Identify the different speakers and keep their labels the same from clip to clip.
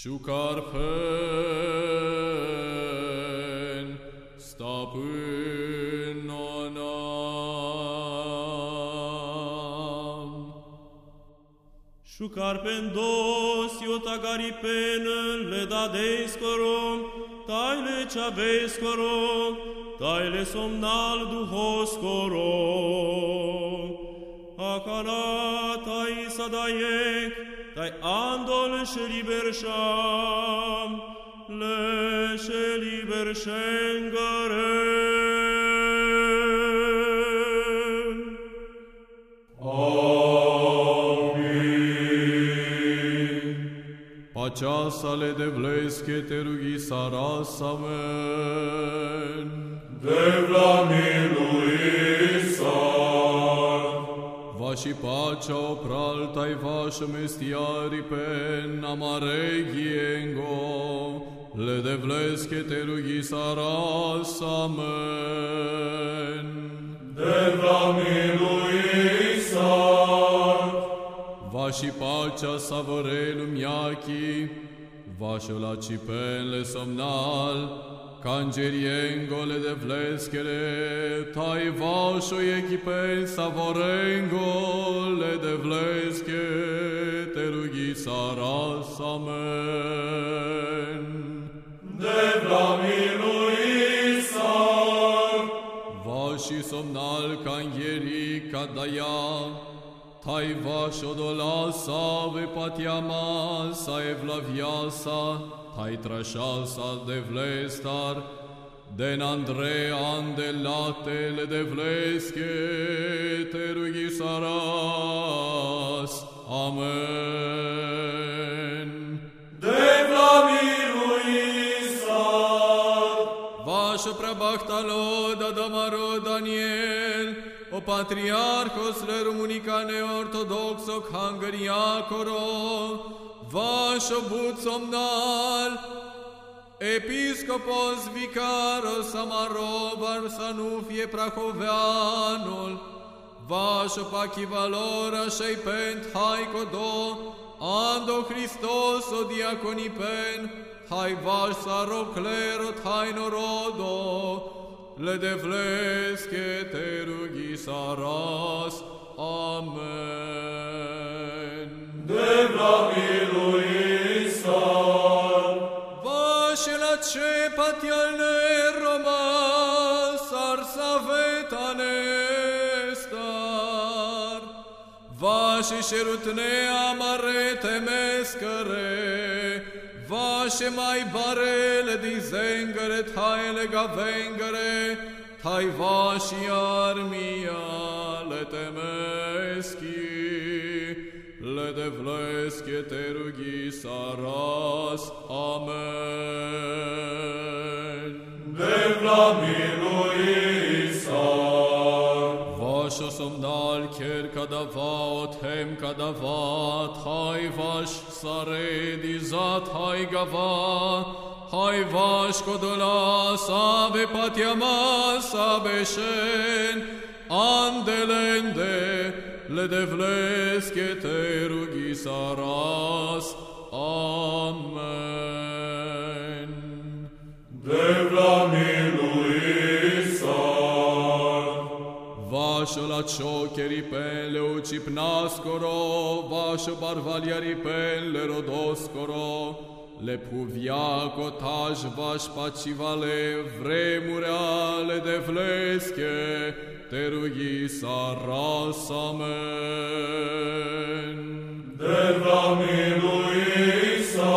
Speaker 1: Șucarpen, stăpân onam.
Speaker 2: Șucarpen dos, iotagaripen, le da deiscorom, taile cea vescorom, taile somnal duhoscorom. Akana tai sadaiek, tai andol și liber sham, le și liber shengare.
Speaker 1: Pacea sale de vleske te rugi saras, amen.
Speaker 3: Devla miluisa,
Speaker 1: și pacea opral tai vașă mestiari pen amaregiengo, le de vleske te rugi saras, amen.
Speaker 3: devla miluisa,
Speaker 1: Va și pacea savorelu miachi, va și la cipenle somnal, cangeriengole de vleschele, tai vașo echipen savorengole de vlesche, te rughi saras, amen.
Speaker 3: devla miluisa,
Speaker 1: Va și somnal cangheri cadaia, tai vașo dolasa ve patiama sa evlaviasa, tai trașasa de vlestar, den Andrea andelatele de vlesche, te rughi saras, amen.
Speaker 3: devla miluisa,
Speaker 1: Vașă preabahtalo da damaro Daniel, o patriarhos le Rumunicane ortodoxo hangariacoro, vașă but somnal, episcopos vicaros amaro Varsanufie prahoveanul, vașă pachivalora șei pent haicodo, ando Christos o diaconipen, hai vaș saro clerot hai norodo, le de vlesche te rughi saras, amen.
Speaker 3: Devla miluisa,
Speaker 1: Vașe la ce patialne romas ar savetane star. Vașe șerutne amare temescăre, vașe mai barele di zengăre, taile gavengăre, tai vași armia le temeschi, le de vlesche te rughi saras, amen.
Speaker 3: devla miluisa,
Speaker 1: Vașo somnal ker kadavaot hem kadavat, hai vaș sare dizat hai gava, hai vaș kodola sabe patiama sabe shen, andelende le de vleske te rughi saras, amen.
Speaker 3: devla miluisa,
Speaker 1: Vașo la cioccheri pen le ucipnascoro, vașo barvaliari pen le rodoscoro, le puviaco taj vaș pacivale vremure ale de vlesche, te rughi saras amen.
Speaker 3: devla miluisa,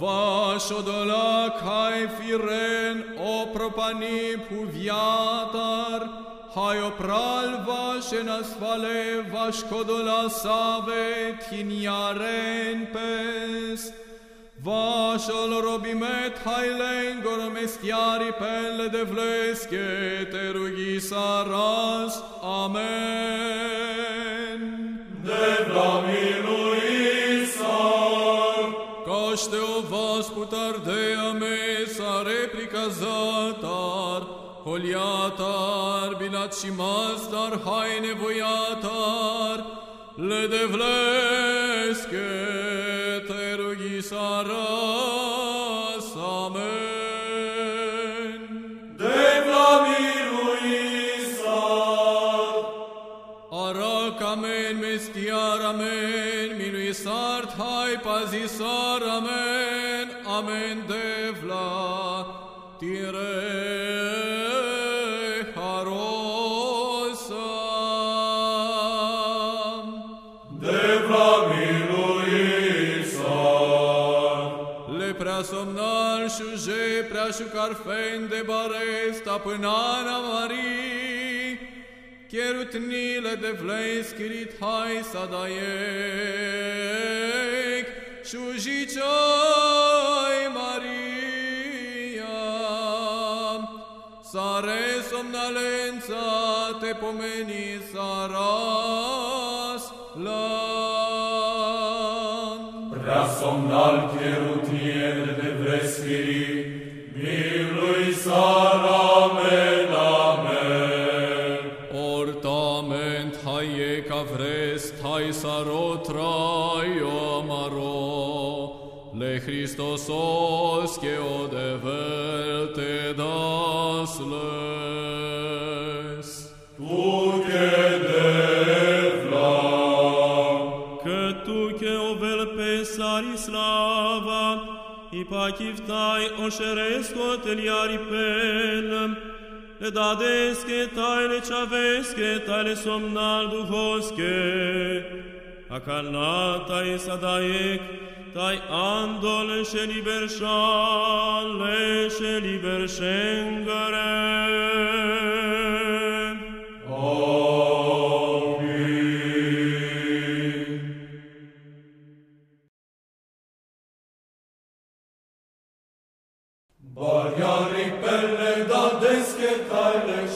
Speaker 1: Vașo dolac hai firen o propani puviatar, hai opral vașe nasfale vaș codola save tiniaren pes. Vașol robimet hai lengor mestiari pelle de vlesche te rughi saras, amen.
Speaker 3: devla miluisa,
Speaker 1: Caște o vas putar de amesa replica zatar, holiatar, binat și mastar, hai nevoiatar, le devlesche te rughi saras amen
Speaker 3: devlamiruis
Speaker 1: arac amen mestiar amen minuis art hai pazisar amen amen devla tire șuje, prea șucarfen de bare, stăpânana Marii, Cherutnile de vlei schirit hai să daiec, șujicioi Maria, Sare somnalența te pomeni saras lam.
Speaker 3: prea somnal cherutier de vreschiri, milui sar, amen, amen.
Speaker 1: Ortament haie ca vrest, hai sarotrai omaro, le Christosos che o develte dasles.
Speaker 3: Tu che devla,
Speaker 2: Că tu che ovel pe sari slava, i pakivtaj osheresko teljari pelem, le dadeske tajle čaveske tajle somnal duhoske, a kanata i sadajek, taj andol še
Speaker 3: Barjari pelle da deske, tajle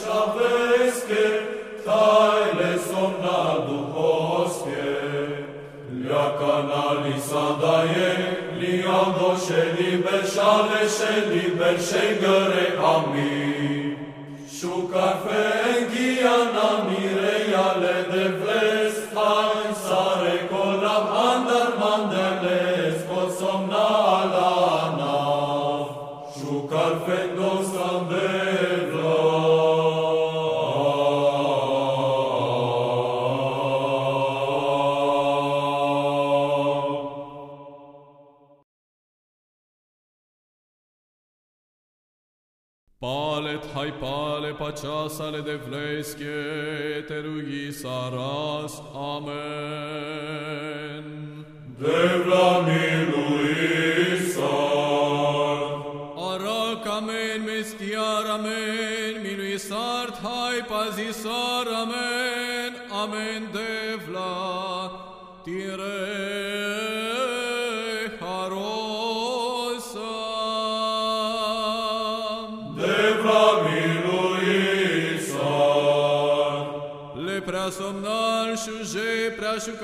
Speaker 1: paciasale de vleske,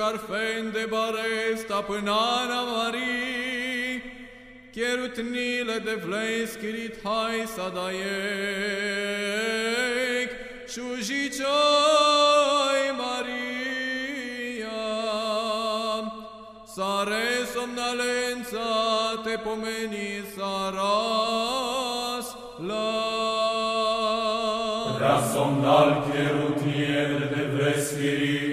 Speaker 1: prea șucarfen de bare, stăpânana Marii, Cherutnile de vlei schirit hai să daiec, șujicioi Maria, Sare somnalența te pomeni saras la
Speaker 3: prea somnal cherutier de vreschiri, milui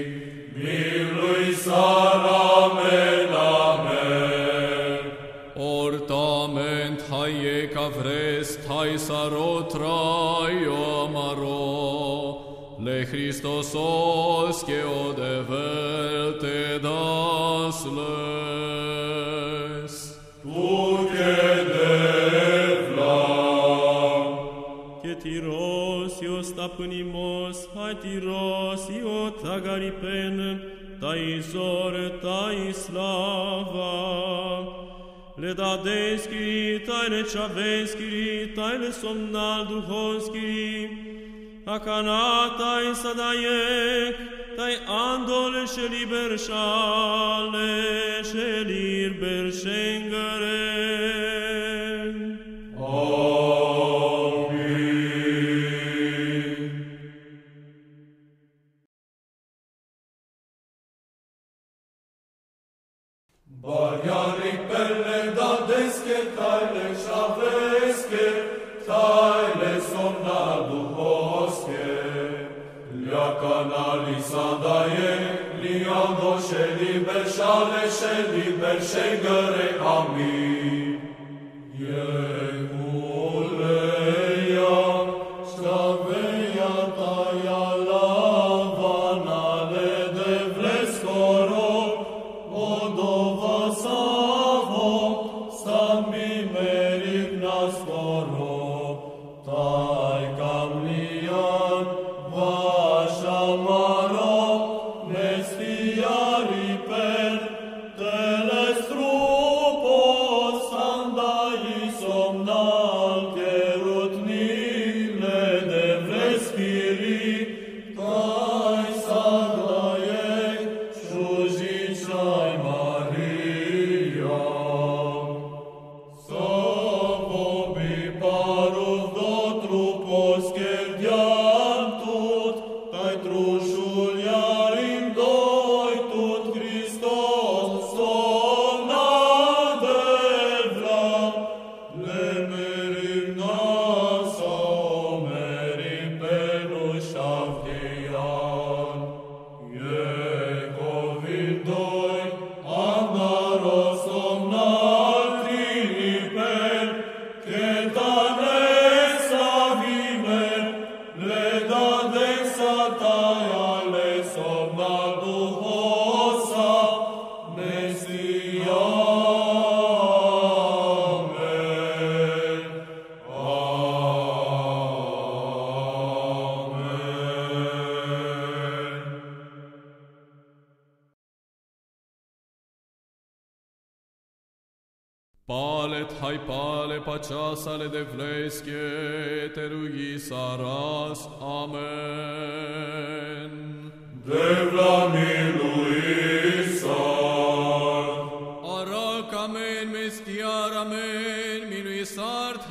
Speaker 1: Christos os que o de verte das les. Tu que
Speaker 3: de vla. Que
Speaker 2: tiros io stapnimos, hai tiros io tagaripen, tai zor, tai slava. Le da deskri, tai le čaveskri, tai le somnal duhoskri, akanata i sadajek, tai andol še liber šale, še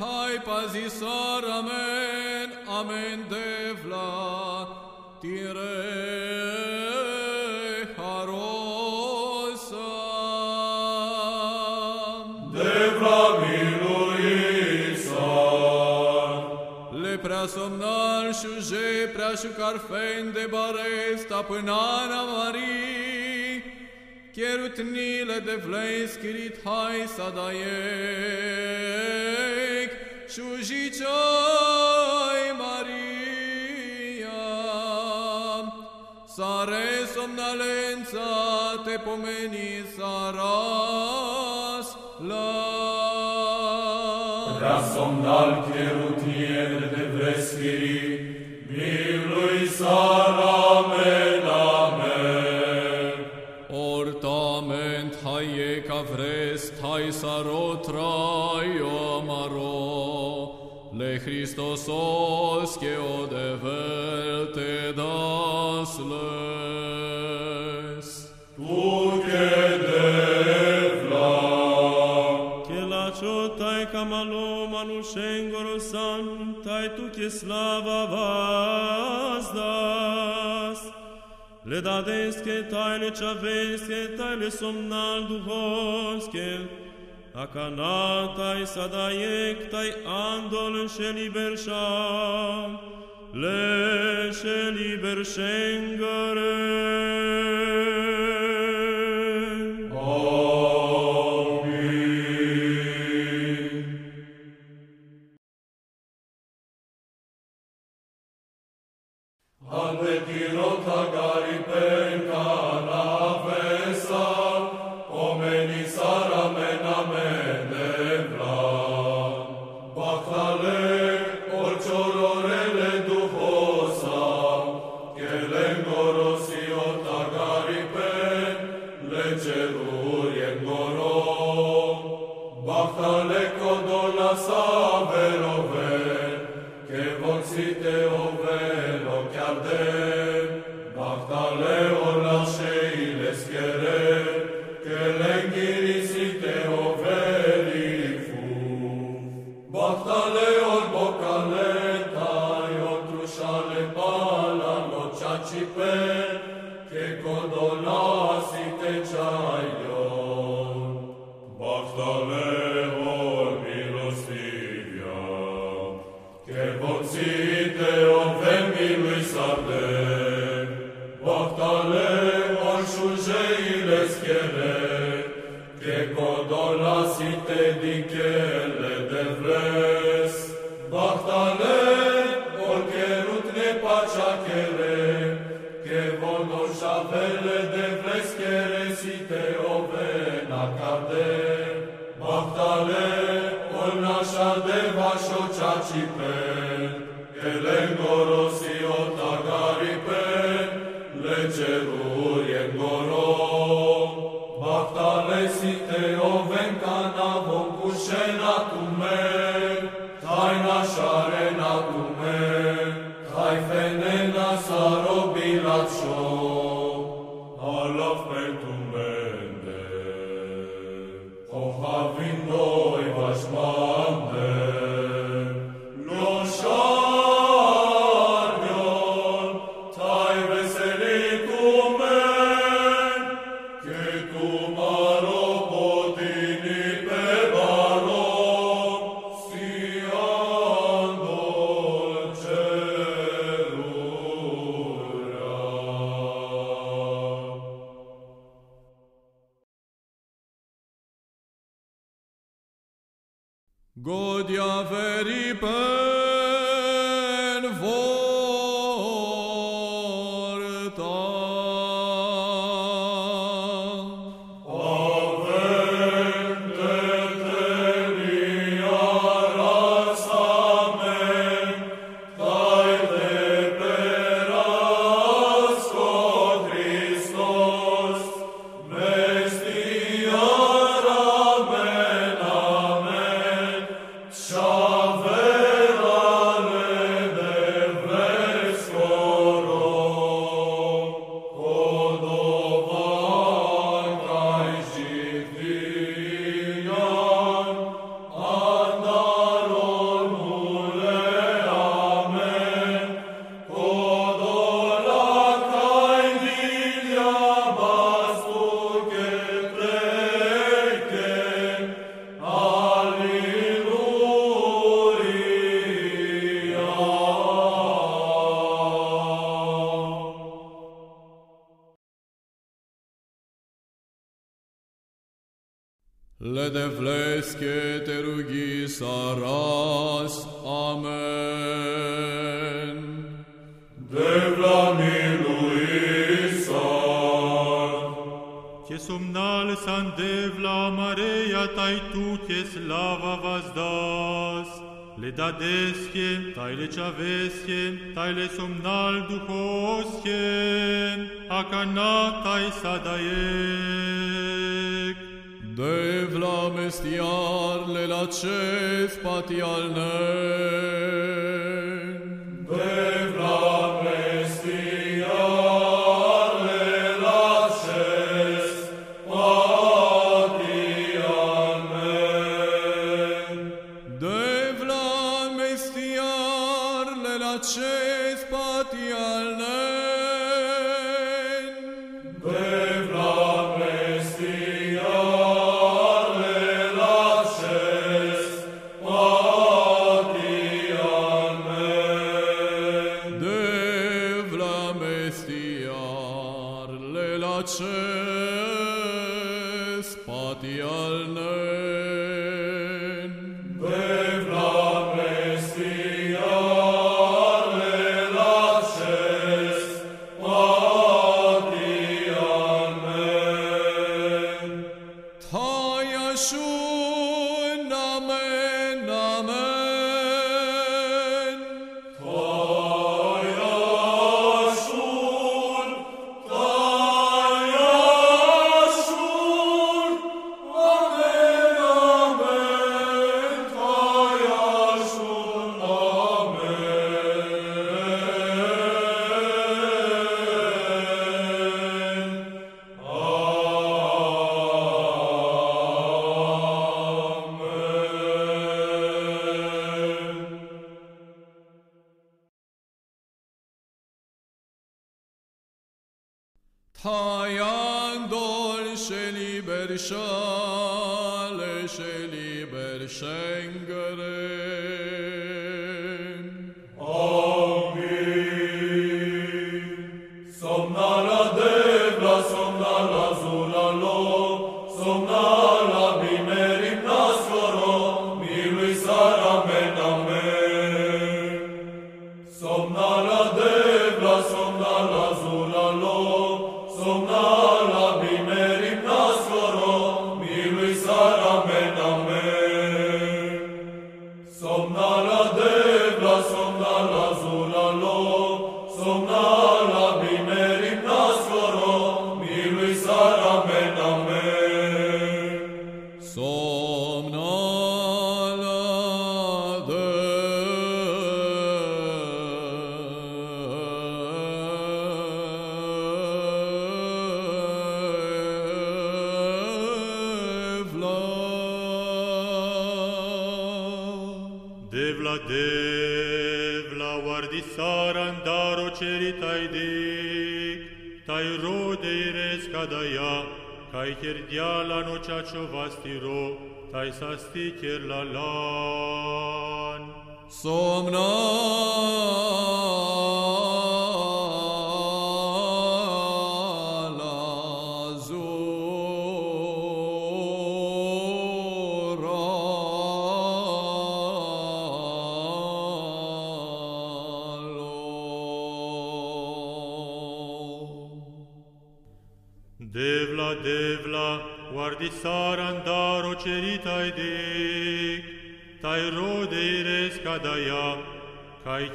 Speaker 1: hai pazisar amen, amen devla, tire harosam.
Speaker 3: devla miluisar,
Speaker 1: Le prea somnal șuje, prea și carfen de bare, stăpânana Marii, Cherutnile de vlei schirit hai să Ciusicei Maria, sare somnalenza te pomeni saras la.
Speaker 3: Da somnal cherutier de vespiri, milui saram et amen.
Speaker 1: Ortament haec avrest hai sarotrai Christos os che o de verte das les.
Speaker 3: Tu che devla.
Speaker 2: Che la ciotai camalo manu shengoro santai tu che slava vas Le dadeske tajle čaveske tajle somnal duhovske. A kanataj sadajek, taj andol še liberšam, le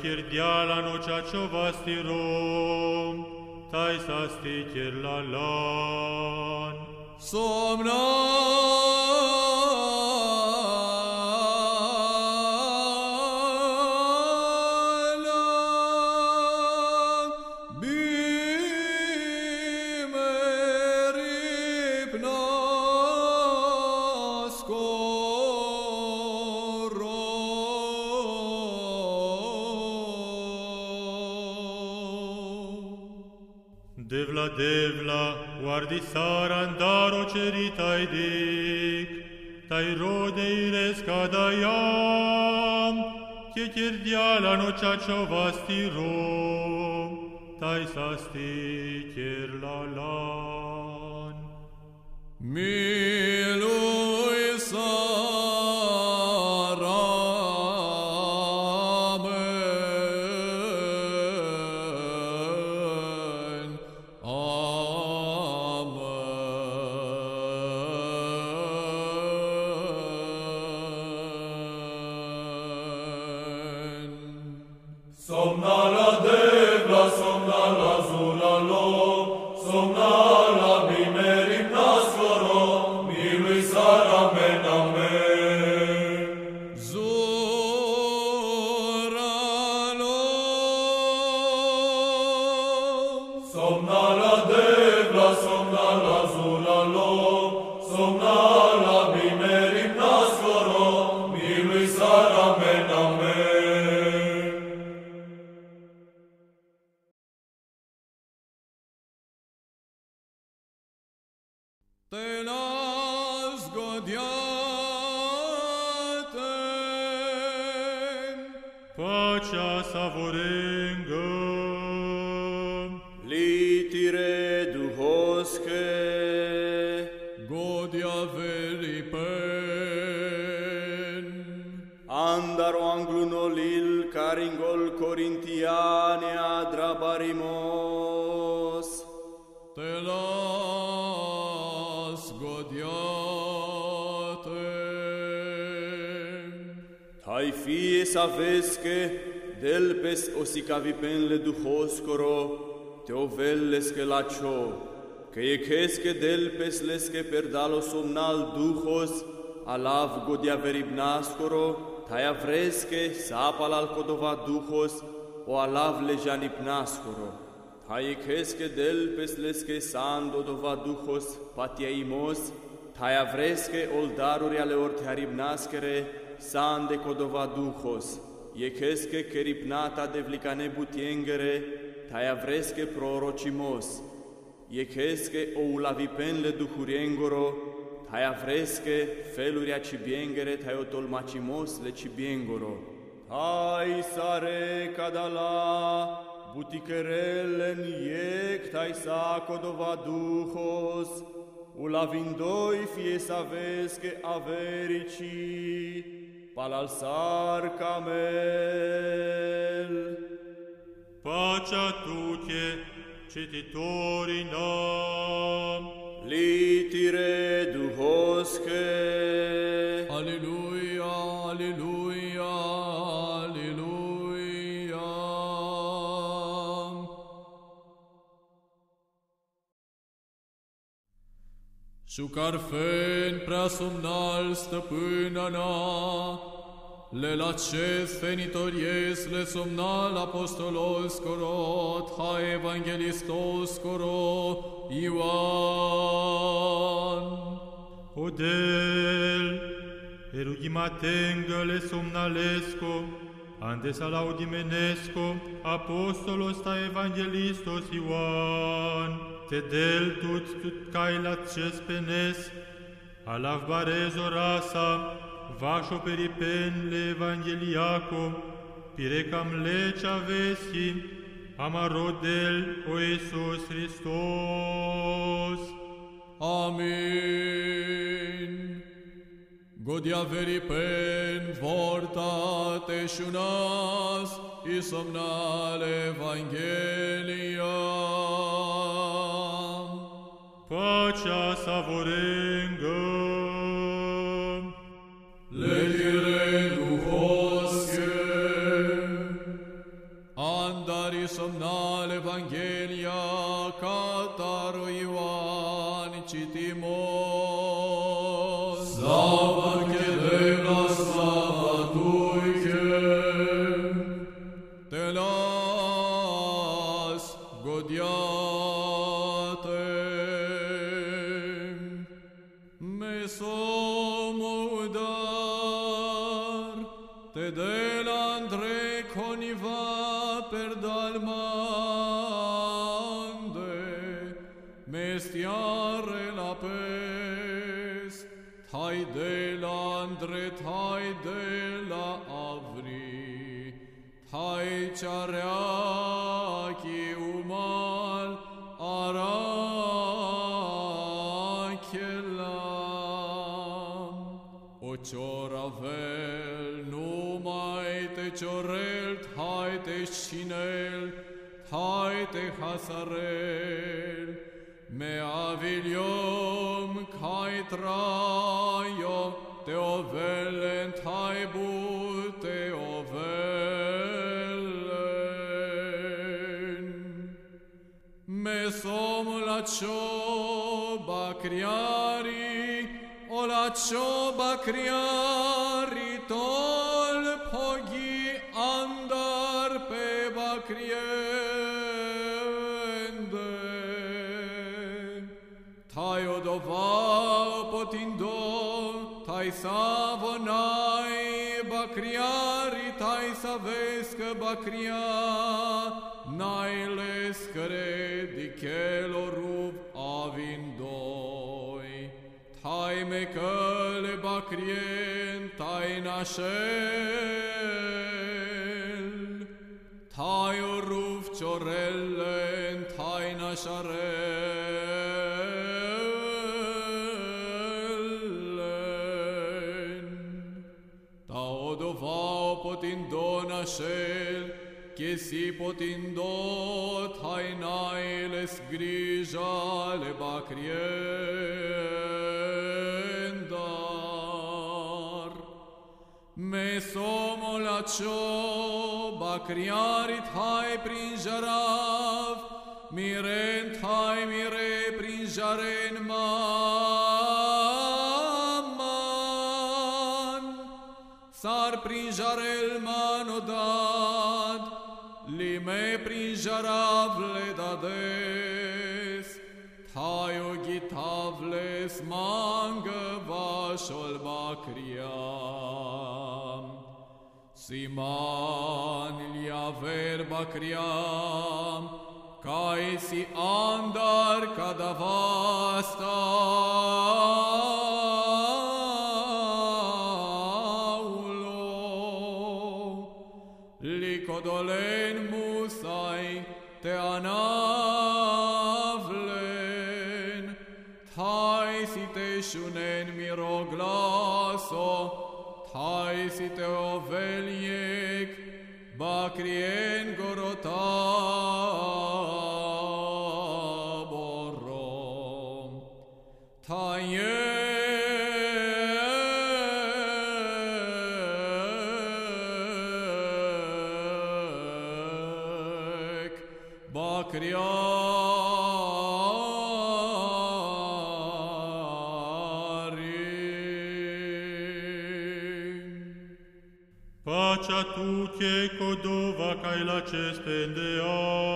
Speaker 1: kai cherdiala no ciacio vastiro, tai sasti chier la Devla, devla, guardi saran daro ceritai dic, tai rode ires cadaiam, che chirdiala no ciacio vastiro, tai sasti
Speaker 4: ovellesque lacio, que echesque delpes lesque perdalo somnal duhos, alav godia veribnascoro, tai avresque sapal al codova duhos, o alav lejanipnascoro. Tai echesque delpes lesque sando dova duhos patiaimos, tai avresque oldaruri ale orte haribnascere, sande codova duhos, echesque keripnata devlicane butiengere, tai avresque prorocimos, echesque oulavipenle duhuriengoro, tai avresque feluria cibiengere, tai otolmacimos le cibiengoro. Tai sare cadala, buticherelen iec tai sacodova duhos, ula vindoi fie să vezi că averici, palalsar camel.
Speaker 5: Pacea tuche, cititorii nam,
Speaker 4: litire duhosche.
Speaker 1: Aleluia, aleluia, aleluia. Șucarfen prea somnal stăpâna na, le laces fenitories le somnal apostolos corot, ha evangelistos coro, Ioan.
Speaker 5: Odel, erugimatengele somnalesco, antes alaudimenesco, apostolos ta evangelistos Ioan, te del tut tut cailat cespenes, alav barezo rasa, vașo peripen le evangeliaco, pirecam lecea vesi, amarodel o Iisus Hristos.
Speaker 1: Amin. Godia veripen vorta te shunas i somnal Evangelia.
Speaker 5: Pacea savorengă,
Speaker 1: somnal Evangelia cataro Ioan citimos. Cio bacriarit hai prinjarav mirent hai mire prinjaren maman sar prinjarel manodad lime prinjarav le dades Taio gitavles mangă vașol bacriam. Siman lia verba criam, cae si andar cadavasta. Licodolen musai te anavlen, tai te shunen miroglaso, tai si te
Speaker 5: codova cai la cespendean.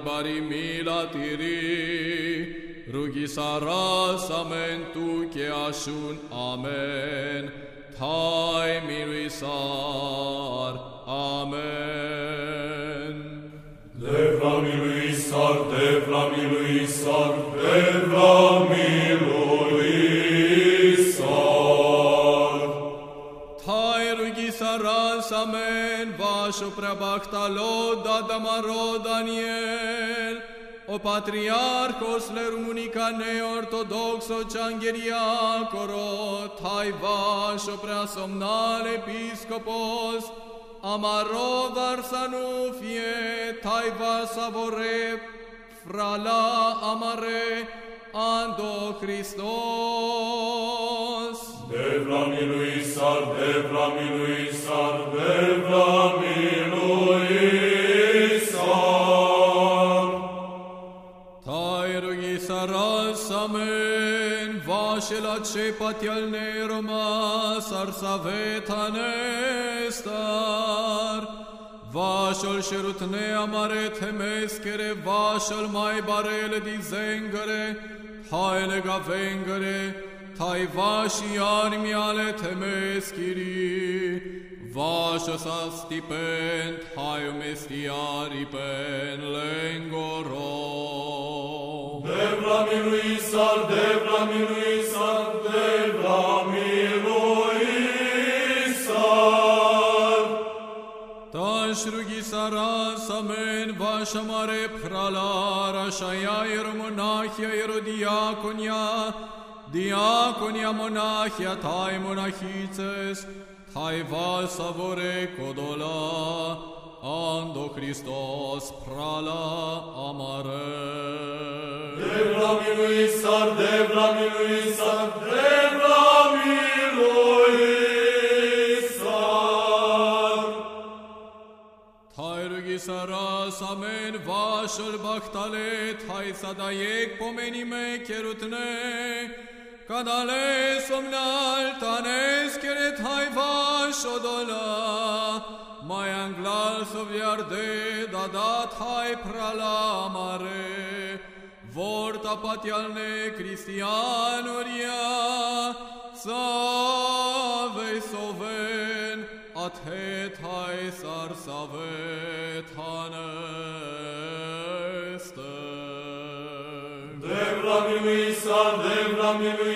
Speaker 1: Pala libari mila tiri. Rugi saras, amen, tu che ashun, amen. Tai milui sar, amen.
Speaker 3: Devla milui sar, devla milui sar,
Speaker 1: amen, vașo preabahtalo, dadamaro Daniel. O patriarcos le rumunica neortodoxo changheriacoro, tai vașo preasomnal episcopos, amaro varsanufie, tai vasavore, frala amare, Devraminuyisar, devraminuyisar, devraminuyisar. Թայրուգիսար ասամեն, վաշելած չէ պատյալներում ասարսավեթանեստար, Վաշոլ շրութնե ամարե թե մեզ կերե, վաշոլ մայ բարել դիզեն գրե, հայնը գավեն գրե, tai vaši armi ale temeskiri, vašas asti pent haium estiari pen lengoro.
Speaker 3: Devra miluisar, devra miluisar, devra miluisar.
Speaker 1: Taš rugi sara samen vaša mare pralara, šaja ir monahja ir diakonja, diaconia monachia tai monachices, tae valsavore codola, ando Christos prala amare.
Speaker 3: Devra miluisar, devra miluisar, devra
Speaker 1: miluisar. Tae rugisaras, amen, vașul bactale, tae sadaiec pomenime cherutne, kerutne kadale somnal tanes keret taj vaš șodola. Mai anglal sovjarde dada taj pralamare vorta patialne cristianoria save soven athet hai sar savet haneste
Speaker 3: Devla milui sar, devla milui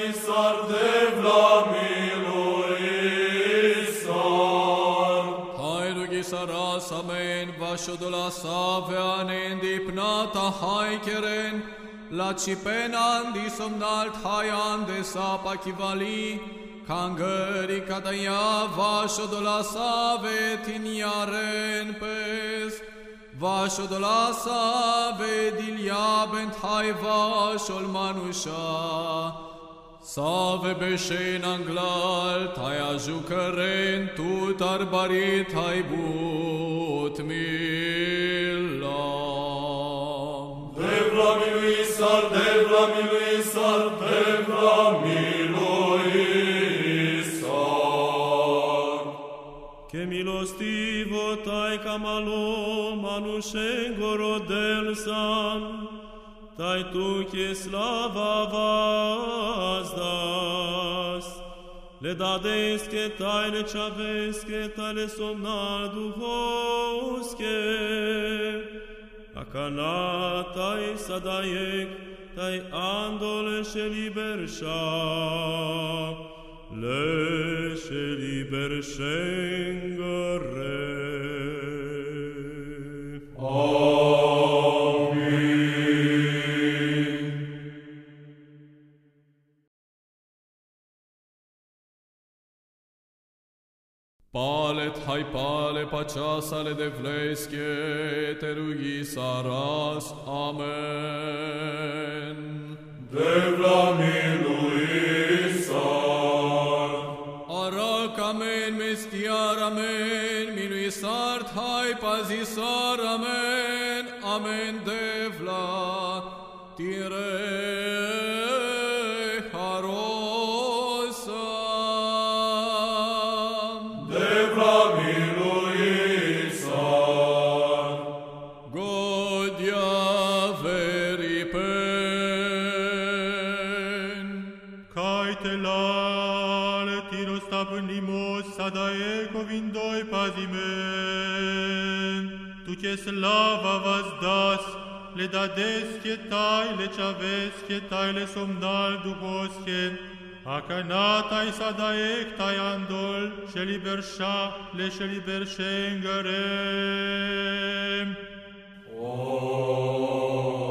Speaker 1: saras amen vashodola save anen dipnata hai keren la cipenan di somnalt hai ande sapa kivali Kangări cadăia vashodola save tiniaren pes. Vashodola save dilia bent hai vashol manusha Save beșen anglal, taia jucăren, tu tarbarit ai but mila.
Speaker 3: Devla miluisar, devla miluisar, devla miluisar.
Speaker 2: Che milostivo tai camalo, manushen gorodel san, tai tu che slava vazdas, le dades che tai le chaves che tai le somna duhos che, akana tai sadayek, tai andole she libersha, Leșe liber șengăre.
Speaker 1: Palet hai pale paceasale de vleske te rugi saras. Amen.
Speaker 3: Devla miluisar,
Speaker 1: Arac amen, mestiar amen, minuisart hai pazisar amen, amen devla,
Speaker 5: covindoi pazimen. Tu ce slava vas das, le dades che tai, le chaves che tai, le somnal duhos che, Acanatai sadaek tai andol, she libersha, le she libershengărem.
Speaker 3: Glory.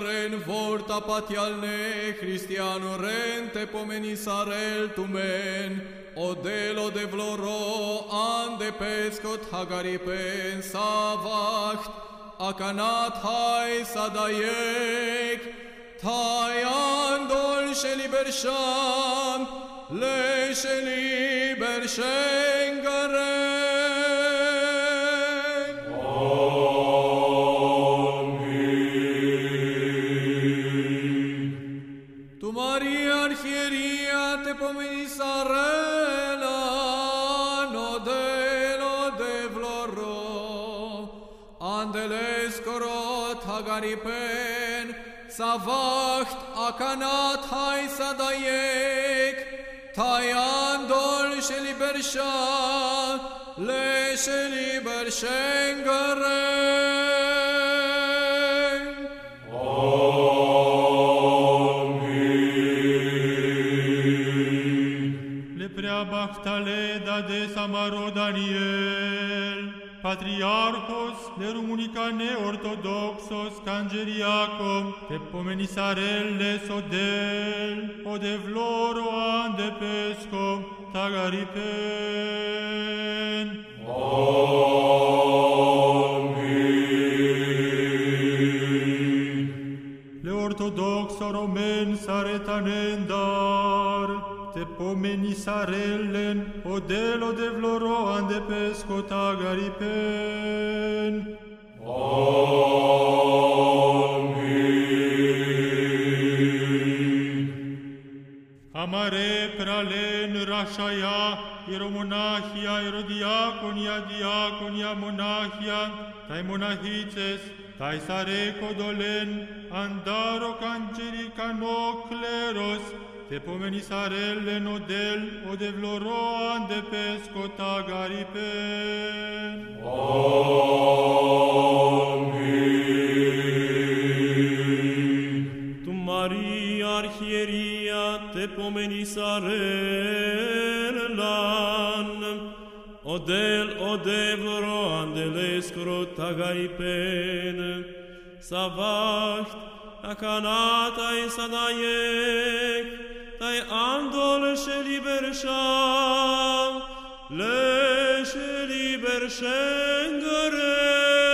Speaker 1: Pomenisaren vorta patialne, cristiano rente pomenisarel tumen, odelo de vloro, ande pescot hagaripen savacht, akanat hai sadayek, tayan dol sheliber sham, le sheliber savacht akanat hai sadayek, tayan dol sheli bersha, le sheli bershengare.
Speaker 5: le prea baftale da de Samaro Daniel, Patriarchos, Lerumunica Neortodoxos, Cangeriacum, te pomenis arelles odel, de vloro ande pesco, tagaripen. Amin. Leortodoxo romen saretanenda, te pomeni sarellen, odelo de vloroan de pesco tagaripen. Amare pralen rașaia, ieromonahia, erodiaconia, diaconia, monahia, tai monahices, tai sare codolen, andaro canceri cano cleros, te pomeni sarelle nodel, o de vloroan de pesco tagaripen.
Speaker 2: Tu Maria Archieria te pomenisarellan, odel odevro andelescro tagaipen, savacht akanata i sadayek, tai andol sheliber daj andolesche liberscham, lesche
Speaker 5: liberschengere.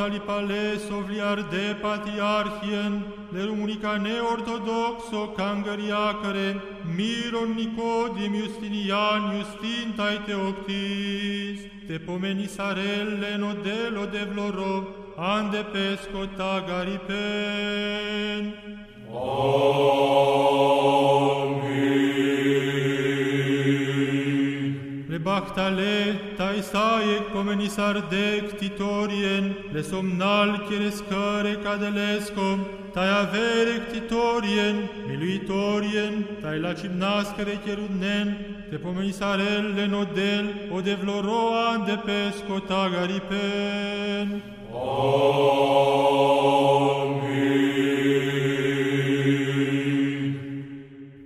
Speaker 5: Bactali Pales ovliar de patriarchien, le Rumunica neortodoxo cangăriacăre, Miron Nicodim Justinian Justin tai Teoctis, te pomeni sarelle nodelo de vloro, an de pesco tagaripen. Le Bactale, Taisaec, Pomenisar dec, Titorien, Le Somnal, Chirescare, Cadelesco, Tai Averec, Titorien, Miluitorien, Tai la Cimnascere, Cherudnen, Te Pomenisarelle, Nodel, O de Vloroan, de Pesco, Tagaripen.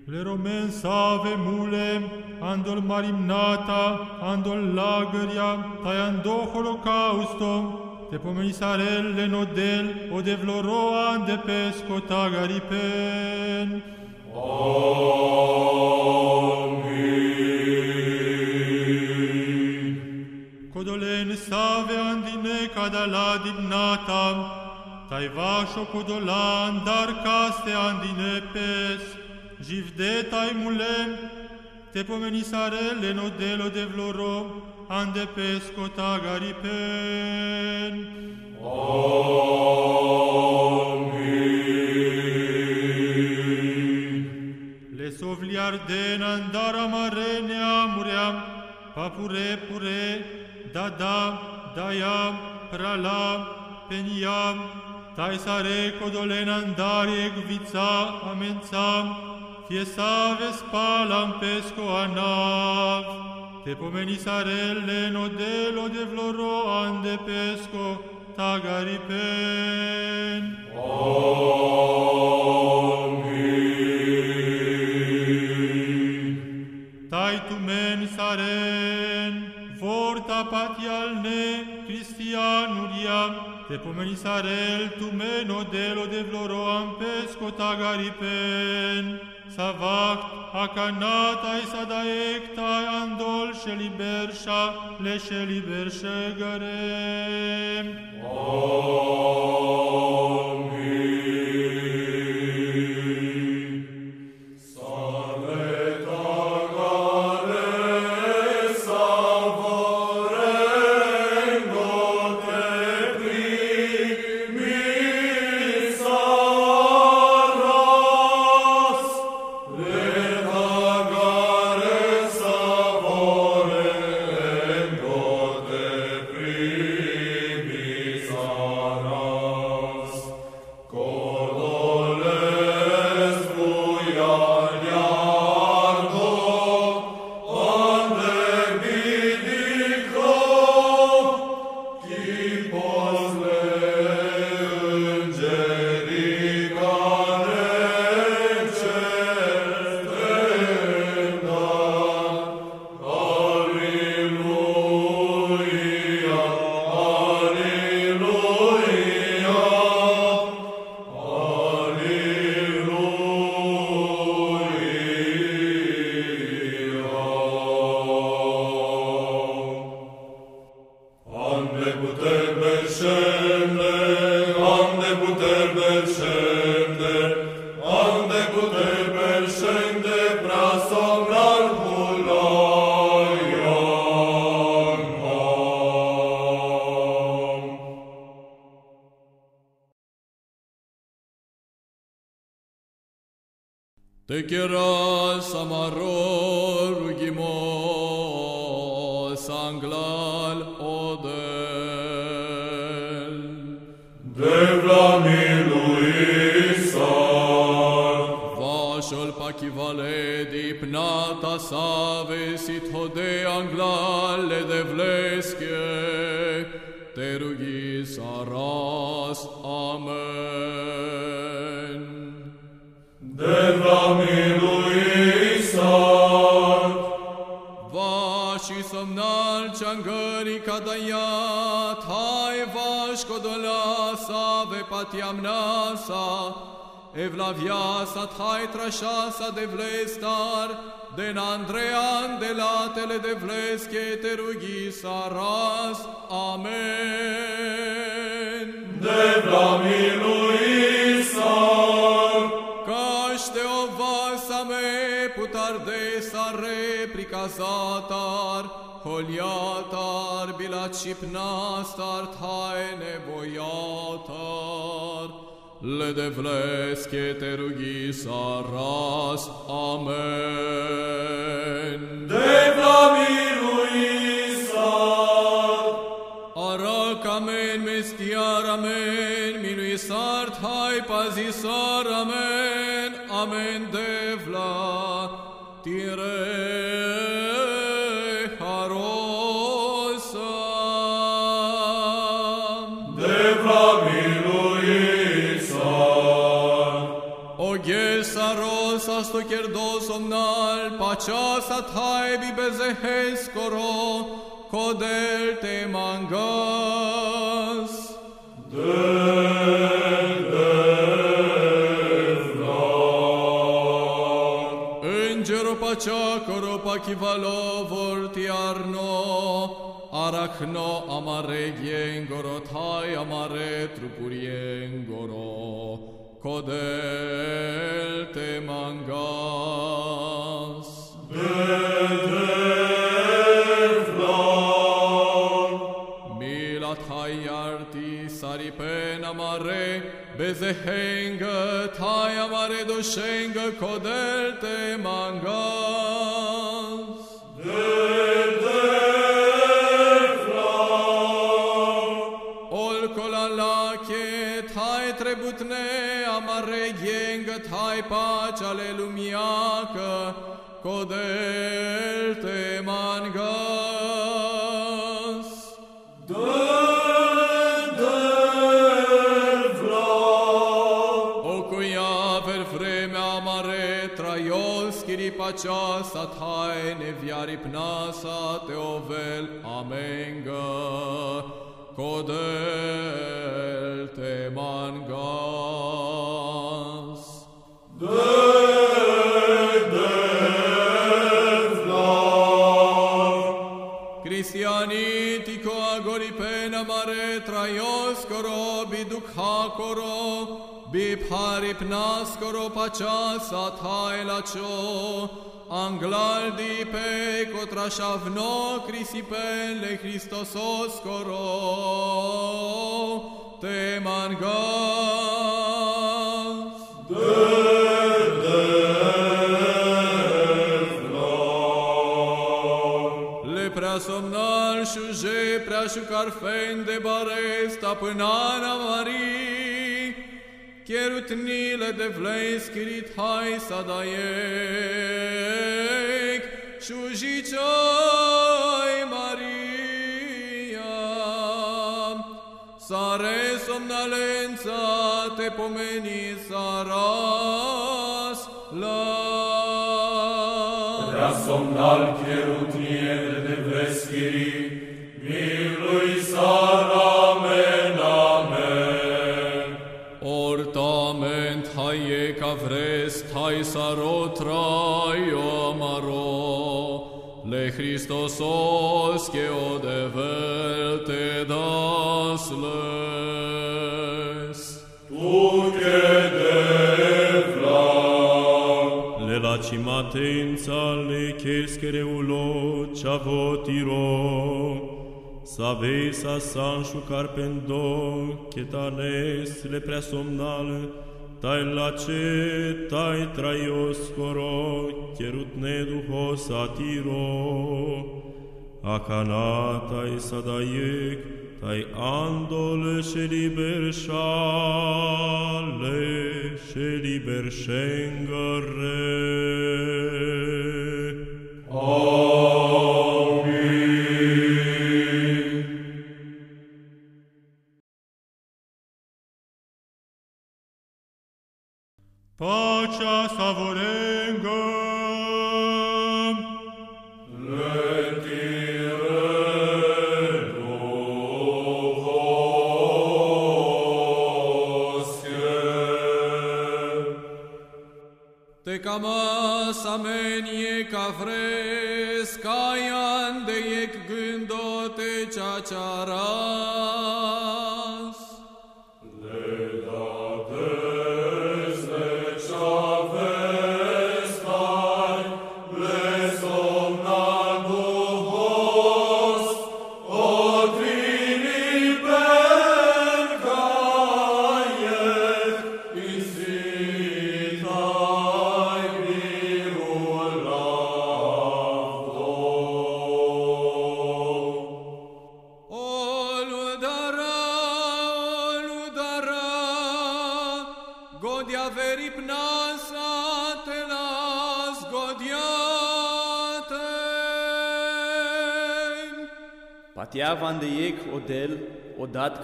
Speaker 5: Le romen save mule, andol marimnata, andol lagăria, tai ando holocausto, te pomenisarelle nodel, o de vloroan de pesco tagaripen. Codolen save andine cadala dignata, tai vașo codolan dar caste andine pes, jivdetai mulem, te pomenisarelle nodelo de vloro, ande pesco tagaripen. Le sovliar den andar amarene amuream, papure pure, dada, dayam, pralam, peniam, tai sare codolen andari egvița amențam, fie save spalam pesco anav, te pomeni sarelle nodelo de vloro ande pesco tagaripen. Tai tu patialne, Cristianulia, te pomenisarel tu meno delo de vloroam pesco tagaripen, savact acanatai sadaectai andol shelibersha le shelibershe garem.
Speaker 3: Ande
Speaker 1: saras, amen.
Speaker 3: de vla miluisar,
Speaker 1: Vași somnal čangări kadayat, hai vaș kodolasa ve patiamnasa, evlaviasa thai trașasa de vlestar, den Andrean de latele de vleske te rugi saras, amen.
Speaker 3: de vla miluisar,
Speaker 1: Caște o vasame putar de sare pricazatar, holiatar, bilat šipnastar, thaj nevojatar. Le Ledevleske te rugi saras. amen.
Speaker 3: Devla miluisar.
Speaker 1: Arak, amen, mestiar, amen, minuisar, thai pazisar, amen, amen, devla, tire. στο κερδόσον αλ πατσάσα τάιβι μπεζεχές κορό κοντέλ τε μαγκάς. Îngerul pacea pachivalo vorti arno, arachno amare ghiengoro, tai amare trupurie engoro. Te mangas. Milat hayarti saripen amare, bezehenga thai amare doshenga codel te mangas. Ol yenga thai pace ale lumiacă, codel te mangas. O cuia per vremea amare traios skiri pacea sa thai ne viari pnasa te ovel amenga codel te mangas. Mare traioscoro bidukhakoro bipharipnaskoro pacha sathai lacho anglaldi pe kotrashavno crisipen le Christososcoro te mangas. Șuje prea și carfen de bare stăpânana Marii, Cherutnile de vlei schirit hai să daiec, șujicioi Maria. Sare somnalența te pomeni saras la
Speaker 3: Prea somnal cherutniele de veschiri, milui
Speaker 1: cavrest hai sarotrai amaro. Le Christosos que o develte dasles.
Speaker 3: Tu che devla,
Speaker 2: Le lacimatenza le cheschere ulo ciavotiro Savesa sanșu carpendo Chetanes le preasomnale та й лаче, та й трайоскоро, керутне духо сатиро, а кана та й садаєк, та й андоле шелібершале, шелібершенгаре. Аааа! Șengăre.
Speaker 5: Pacea savorengăm,
Speaker 1: Te camas amenie cavres, caian de ec gândote ceacearas.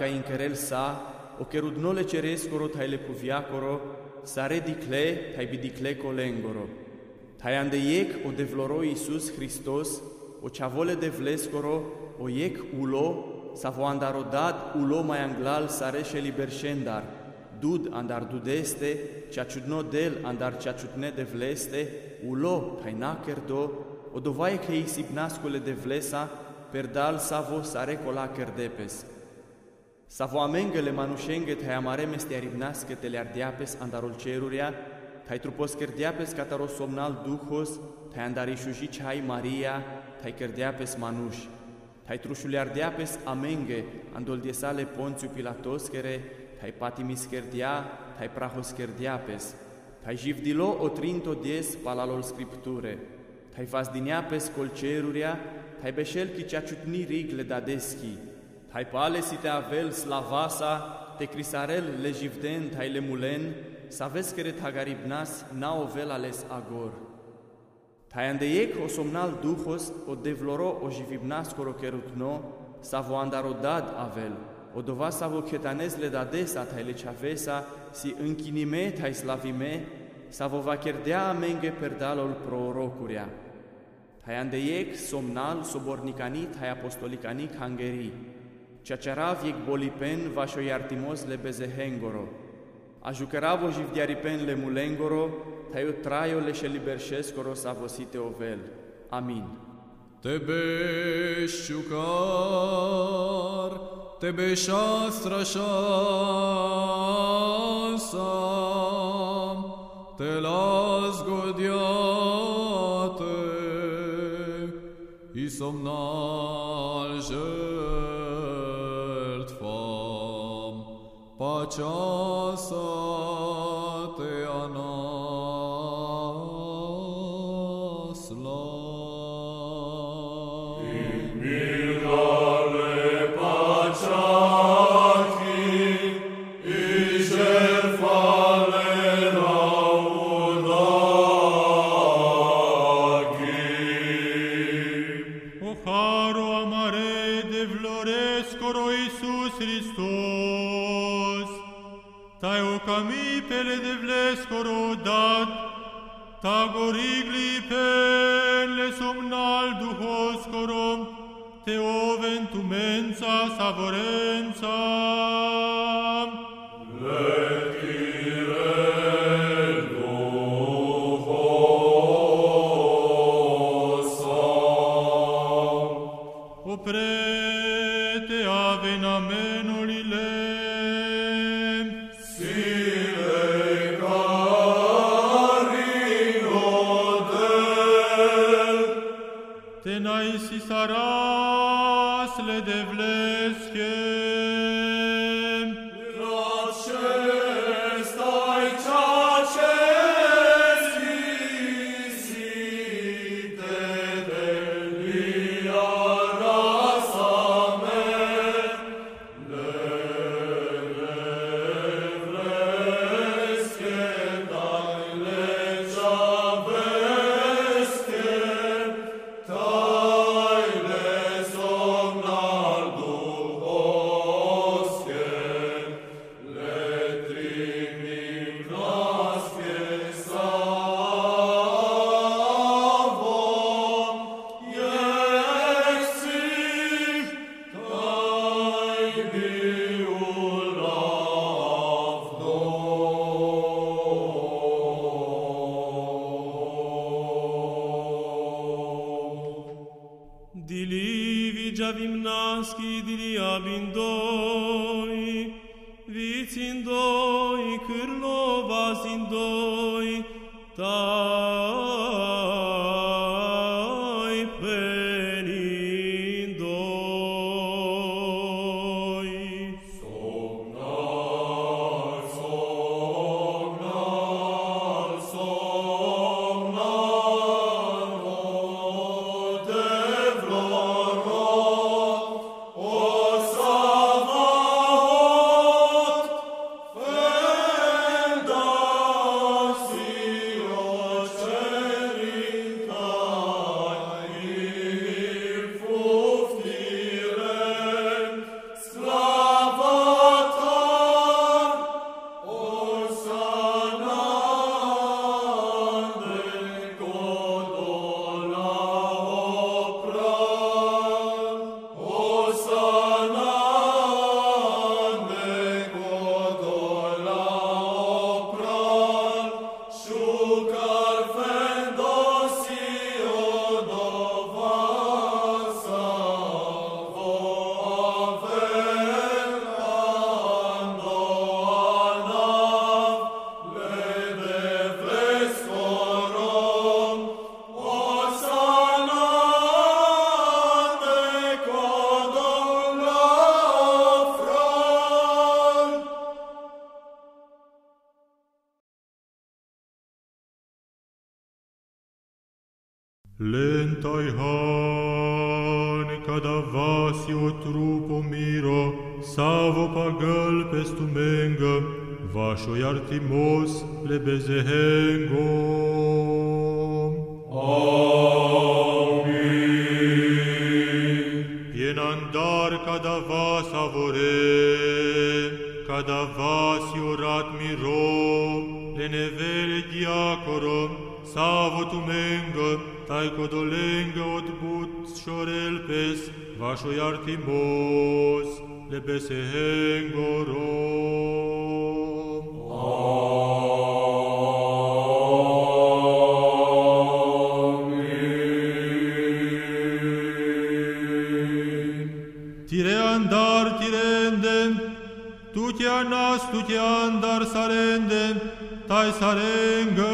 Speaker 4: Odat ca inkerel sa, o cherudnole cerescoro taile puviacoro, sare dicle, tai bidicle colengoro. Tai ande iec o devloro Iisus Hristos, o chavole de vlescoro, o iec ulo, savo andarodat ulo mai anglal sare și liberșendar, dud andar dudeste, cea ciudno del andar cea ciudne de vleste, ulo tai nacerdo, o dovaie că isipnascule de vlesa, per dal savo sare cola cerdepes. Savo amengele manușenge tai amare meste aribnasque te le ardiapes andarul ceruria, tai trupos kerdiapes cataro somnal duhos, tai andari shuji chai Maria, tai kerdiapes manuș. Tai trușule ardiapes amenge, andol diesale Ponțiu Pilatoscere, tai patimis kerdia, tai prahos kerdiapes. Tai jivdilo o trinto dies palalol scripture. Tai fas diniapes col ceruria, tai beșel ki cea ciutni rigle dadeschi. Tai pale si te avel slavasa, te crisarel le jivden tai le mulen, saves kere tagaribnas na ovel ales agor. Tai andeiec o somnal duhos, o devloro o jivibnas coro kerutno, savo andarodad avel, o dova savo chetanez le dadesa tai le chavesa, si închinime tai slavime, sa vo va chierdea amenge perdalol prorocuria. Hai andeiec somnal sobornicanic hai apostolicanic hangeri. Ceacerav iec bolipen vașo iartimos le bezehengoro. Ajucăravo jivdiaripen le mulengoro, o traio le liberșescoro sa vosite ovel. Amin.
Speaker 1: Tebe șucar, tebe șastra șasam, te las godiate, i pacea te
Speaker 3: tagor igli pelle somnal duhoscorum, Teo ventumensa savorensa, pestumengă, vașo iartimos le bezehengo. Amin. Pienandar cada vas avore, cada vasio rat miro,
Speaker 5: le nevele diacorom, savo tu menga, tai codolenga od but tu ti anas tu ti andar sarenden, tai sarengam.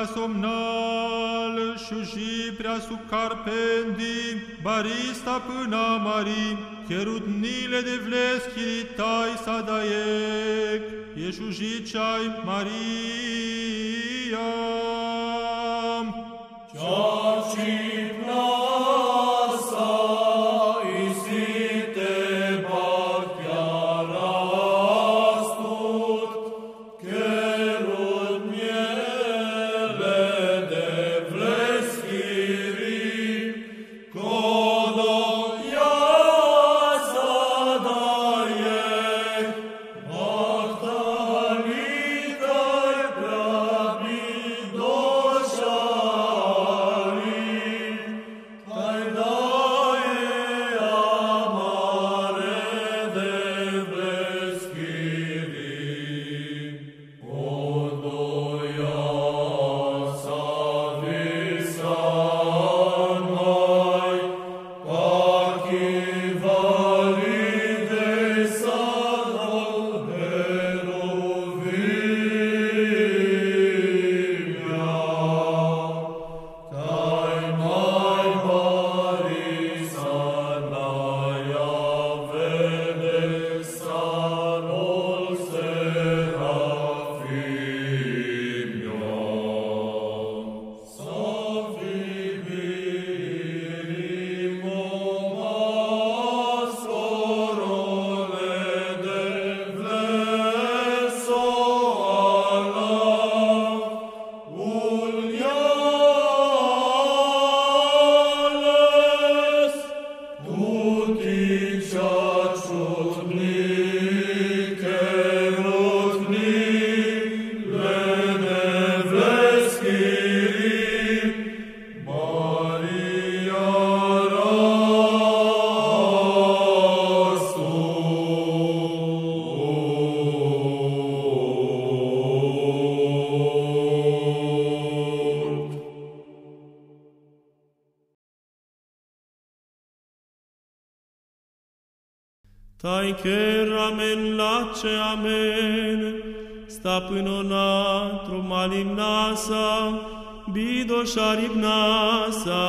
Speaker 5: Prea somnal, și prea sub carpendi, barista până mari, cherudnile de vleschiri tai sadaiec, ieșuji ceai Maria.
Speaker 3: Tai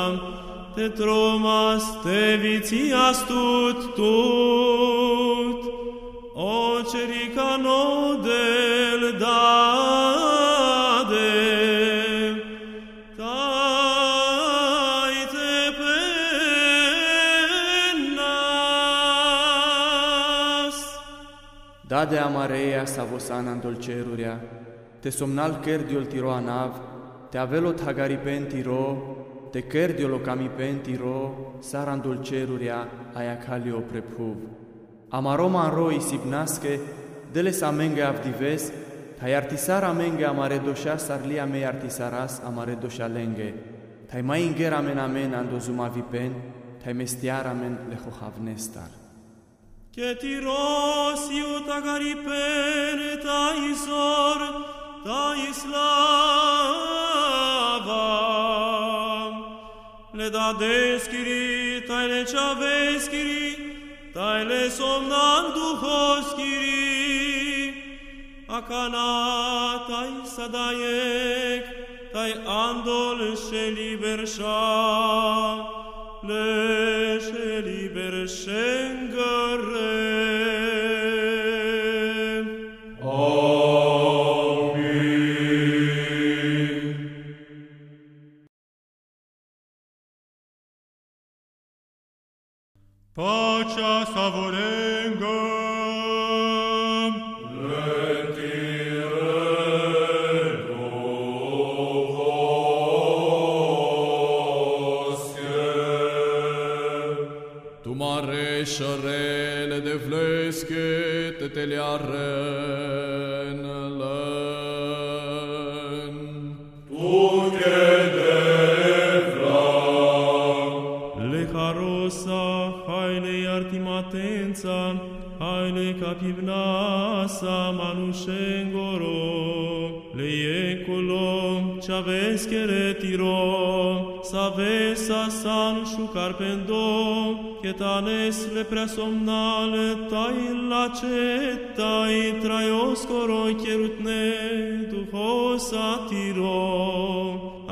Speaker 3: nasa, te tromas te vitias tut tut, o cerica nodel dade, tai te pennas.
Speaker 4: Da de amareia sa vosana dolceruria, te somnal kerdiol tiro anav, te avelo tagaripen ro, te kerdiolo camipen ro, saran dolceruria aia calio prepuv. Amaroma ro isipnasque, deles amenge avdives, tai artisar amenge amare doșa sarlia mei artisaras amare doșa lenge, tai mai inger amen amen ando zumavipen, tai mestiar amen lehohavnestar.
Speaker 2: Και τυρώσιου τα γαρυπένε τα Ισόρ, τα Ισλάβα. le da Kyrie, tai le chaves Kyrie, tai le somnan duhos Kyrie, akana tai sadaiek, tai andol shelibersha, le shelibershen garek.
Speaker 5: Pacea savorengăm,
Speaker 3: Tu mare șărele de vlesche te
Speaker 2: capivnasa, manușengoro, le eculo, ceaveschere tiro, savesa san șucarpendo, chetanes le preasomnale, tai lacetai, traioscoro, cherutne, duhosa tiro,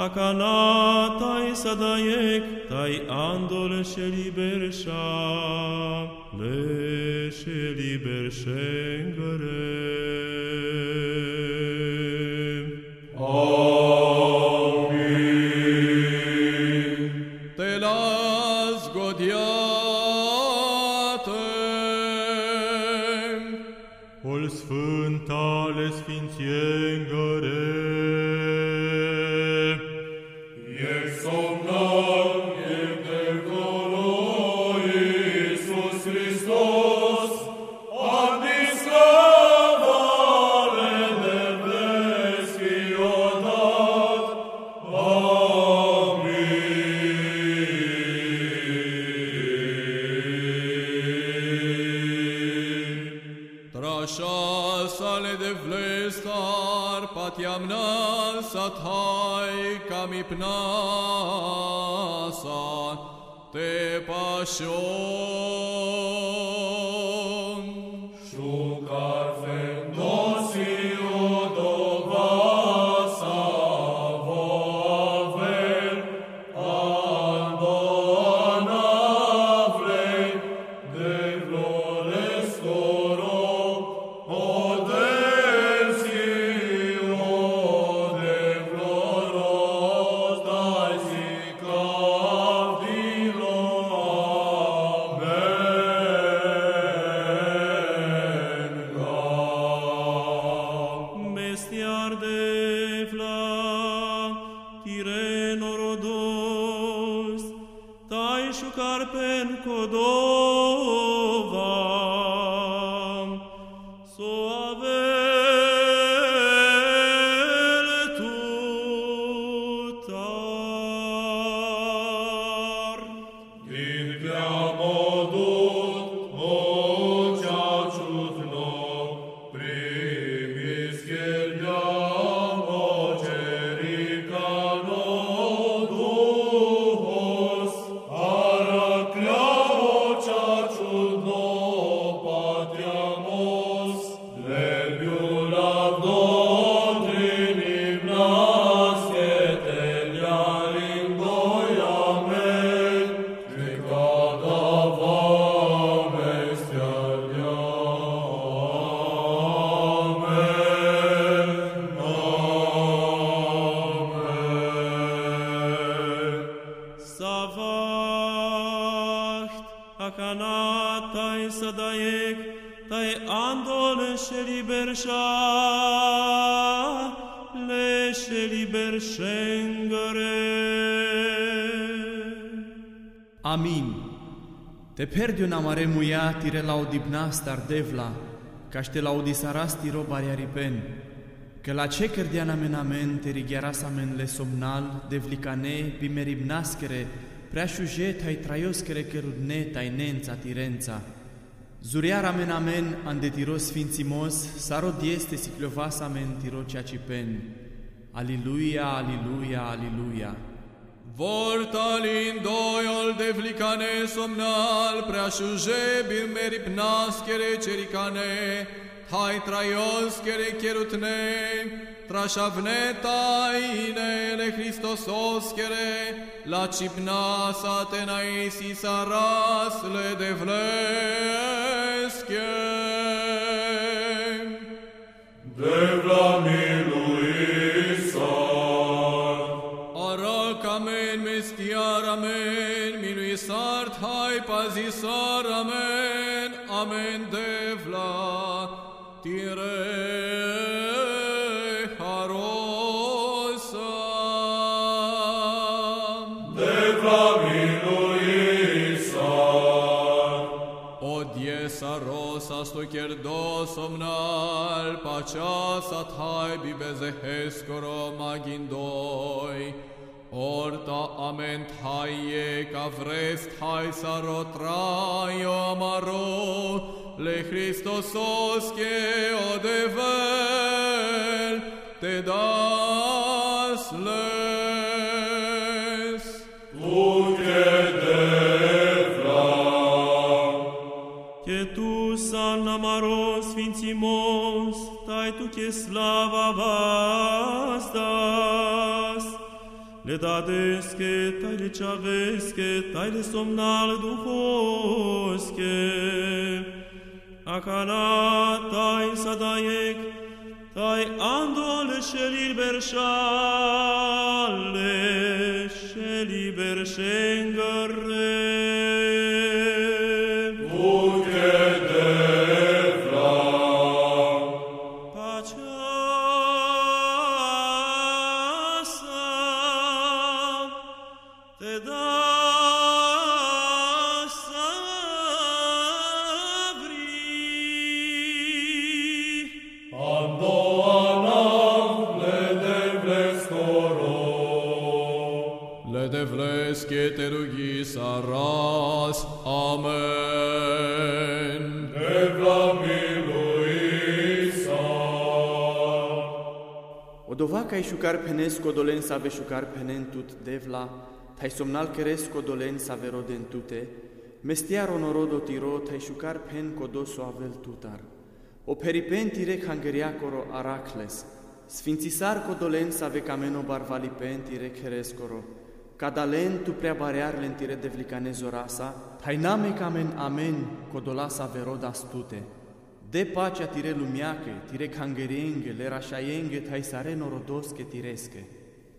Speaker 2: akanatai sadayek, tai andol shelibersha,
Speaker 3: lesce liber scengere sure. Te
Speaker 4: perdi un amare muia tire laudibna star devla, caște laudisaras tiro bariaripen, că la ce cărdian amen amen te righeras amen le somnal, devlicane, bimeribnaskere, prea șujet ai traioscere cărudne tai nența tirența, Zuriar amen amen andetiro sfințimos, saro dieste siclovas amen tiro ciacipen. Aliluia, aliluia, aliluia.
Speaker 1: Vortalin doiol de vlicane somnal, preașuje bin merip naskere cericane, hai traios kere kerutne, trașavne tainele Hristosos kere, la cipna satenais isaras le devlesche.
Speaker 3: Devla
Speaker 1: hai pazisar amen, amen devla, tire harosa.
Speaker 3: devla miluisa,
Speaker 1: Odies arosa sto kerdo somnal, pacea hai bibezehescoro magindoi. Orta ament haie kavrest haisaro traio maro le Christos osce odevel te das les.
Speaker 3: Uke devla.
Speaker 2: Che tu san amaro sfințimos tai tu che slava vastas. Le dadesche, tai le ceavesche, tai le somnal duhosche. Acana tai sadaiec, tai andole shelir bershale, shelir bershengare.
Speaker 1: saras. Amen.
Speaker 3: Devla miluisa.
Speaker 4: Odovacai șucar penesco dolența ve șucar penentut devla, tai somnal cheresco dolența ve rodentute, mestiar onorodo tiro, i șucar penco doso avel tutar. O peripenti rec hangeriacoro aracles, sfințisarco dolența ve cameno barvalipenti rec herescoro, Cadalen tu prea barear lentire devlicane zorasa, tai name camen amen codolasa verodas tute. De pacea tire lumiache, tire cangerienge, le rașaienge, tai sare norodosche tiresche.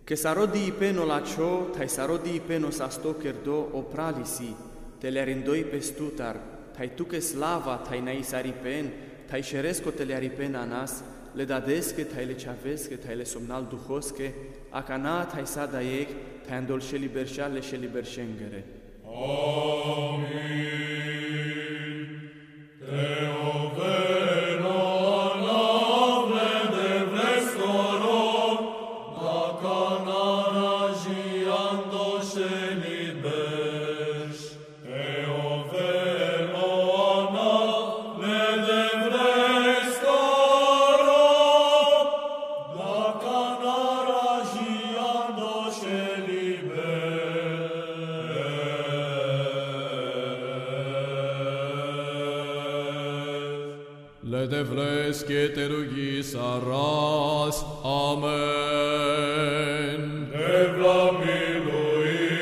Speaker 4: Che sarò di ipeno la ciò, tai sarò di ipeno sa sto kerdo o pralisi, te le arindoi pestutar, tai tu che slava, tai nai saripen, tai șeresco te le aripen anas, le dadesche, tai le ceavesche, tai le somnal duhosche, acana, tai sa daiec, tai andol și liberșa, le și liberșengere.
Speaker 1: Le devles que te rugis aras. Amen.
Speaker 3: devla miluisa,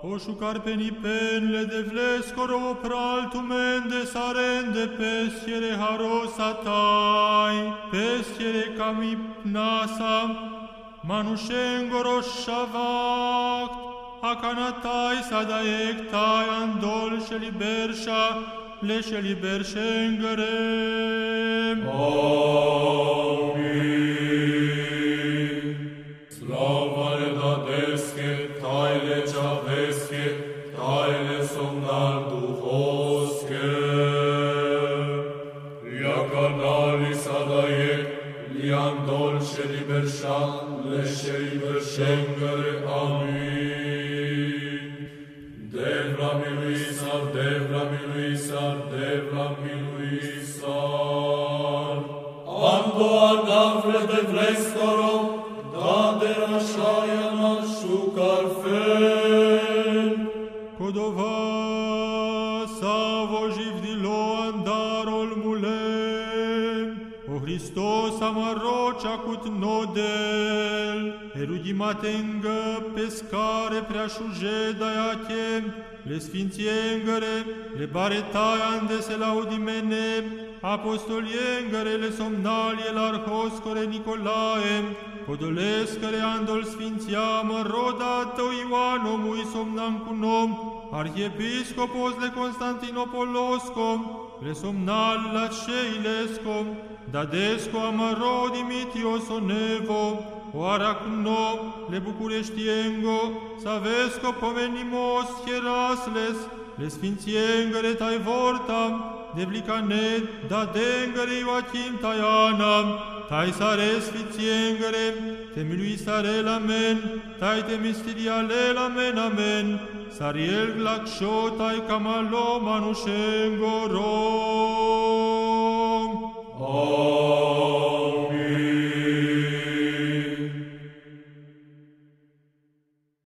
Speaker 5: O șucar penipen le devlescoro pral tu mende sarende pesciere harosatai, pesciere camip nasa, manușengoro șavact, acanatai sadaectai andol și liberșa, le și liberșengărem.
Speaker 3: Amin.
Speaker 5: Erudimatengă pescare preașuje daiache, le sfințiengăre, le baretaiande se laudimene, apostoliengăre le somnalie l'arhoscore Nicolae, Codolescăre andol sfințiamă roda tău Ioan omui somnam cu nom, arhiepiscopos de Constantinopolosco, le somnal la ceilesco, dadesco amaro dimitios onevo, oara cu no, le bucureștiengo, savesco pomenimos hierasles, le sfințiengăre tai vortam, devlicanet, dadengăre Ioachim taiana, tai sare sfințiengăre, te milui sarel amen, tai te mistirialel amen amen, sariel glacșo tai camalo manușengoro.